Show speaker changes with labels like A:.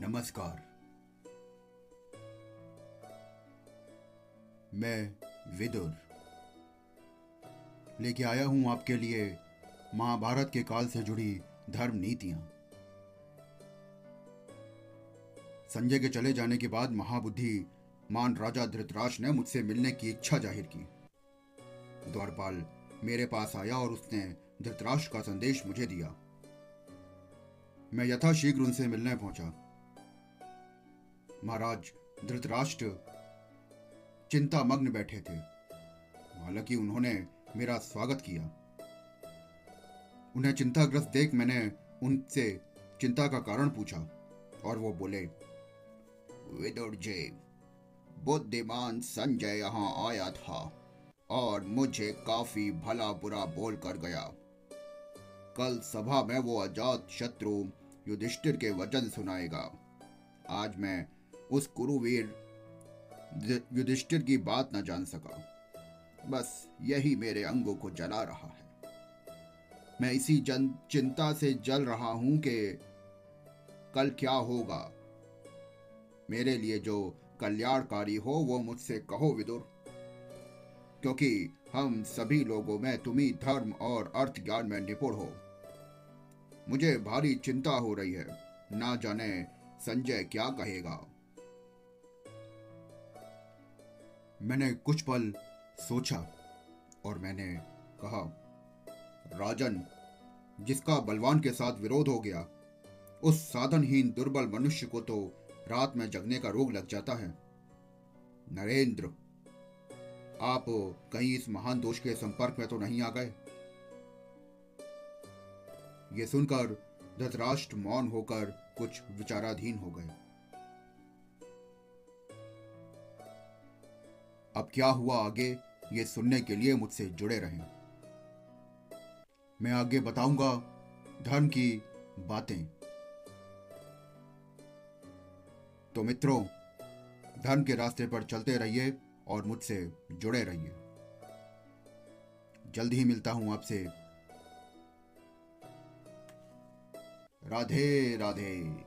A: नमस्कार। मैं विदुर। लेके आया हूँ आपके लिए महाभारत के काल से जुड़ी धर्म नीतियाँ। संजय के चले जाने के बाद महाबुद्धि मान राजा धृतराज ने मुझसे मिलने की इच्छा ज़ाहिर की। द्वारपाल मेरे पास आया और उसने धृतराष्ट्र का संदेश मुझे दिया। मैं यथाशीघ्र उनसे मिलने पहुँचा। महाराज, धृतराष्ट्र, चिंता मग्न बैठे थे। हालाँकि उन्होंने मेरा स्वागत किया। उन्हें चिंताग्रस्त देख मैंने उनसे चिंता का कारण पूछा और वो बोले, विदुर जी, बुद्धिमान संजय यहाँ आया था और मुझे काफ़ी भला बुरा बोल कर गया। कल सभा में वो अजात शत्रु युधिष्ठिर के वचन सुनाएगा। आज मैं उस कुरुवीर युधिष्ठिर की बात न जान सका। बस यही मेरे अंगों को जला रहा है। मैं इसी जन चिंता से जल रहा हूँ कि कल क्या होगा। मेरे लिए जो कल्याणकारी हो, वो मुझसे कहो विदुर, क्योंकि हम सभी लोगों में तुम्ही धर्म और अर्थ ज्ञान में निपुण हो। मुझे भारी चिंता हो रही है। ना जाने संजय क्या कहेगा। मैंने कुछ पल सोचा और मैंने कहा, राजन, जिसका बलवान के साथ विरोध हो गया, उस साधनहीन दुर्बल मनुष्य को तो रात में जगने का रोग लग जाता है। नरेंद्र, आप कहीं इस महान दोष के संपर्क में तो नहीं आ गए? ये सुनकर धृतराष्ट्र मौन होकर कुछ विचाराधीन हो गए। अब क्या हुआ आगे? ये सुनने के लिए मुझसे जुड़े रहें। मैं आगे बताऊँगा धर्म की बातें। तो मित्रों धर्म के रास्ते पर चलते रहिए और मुझसे जुड़े रहिए। जल्द ही मिलता हूँ आपसे। राधे राधे।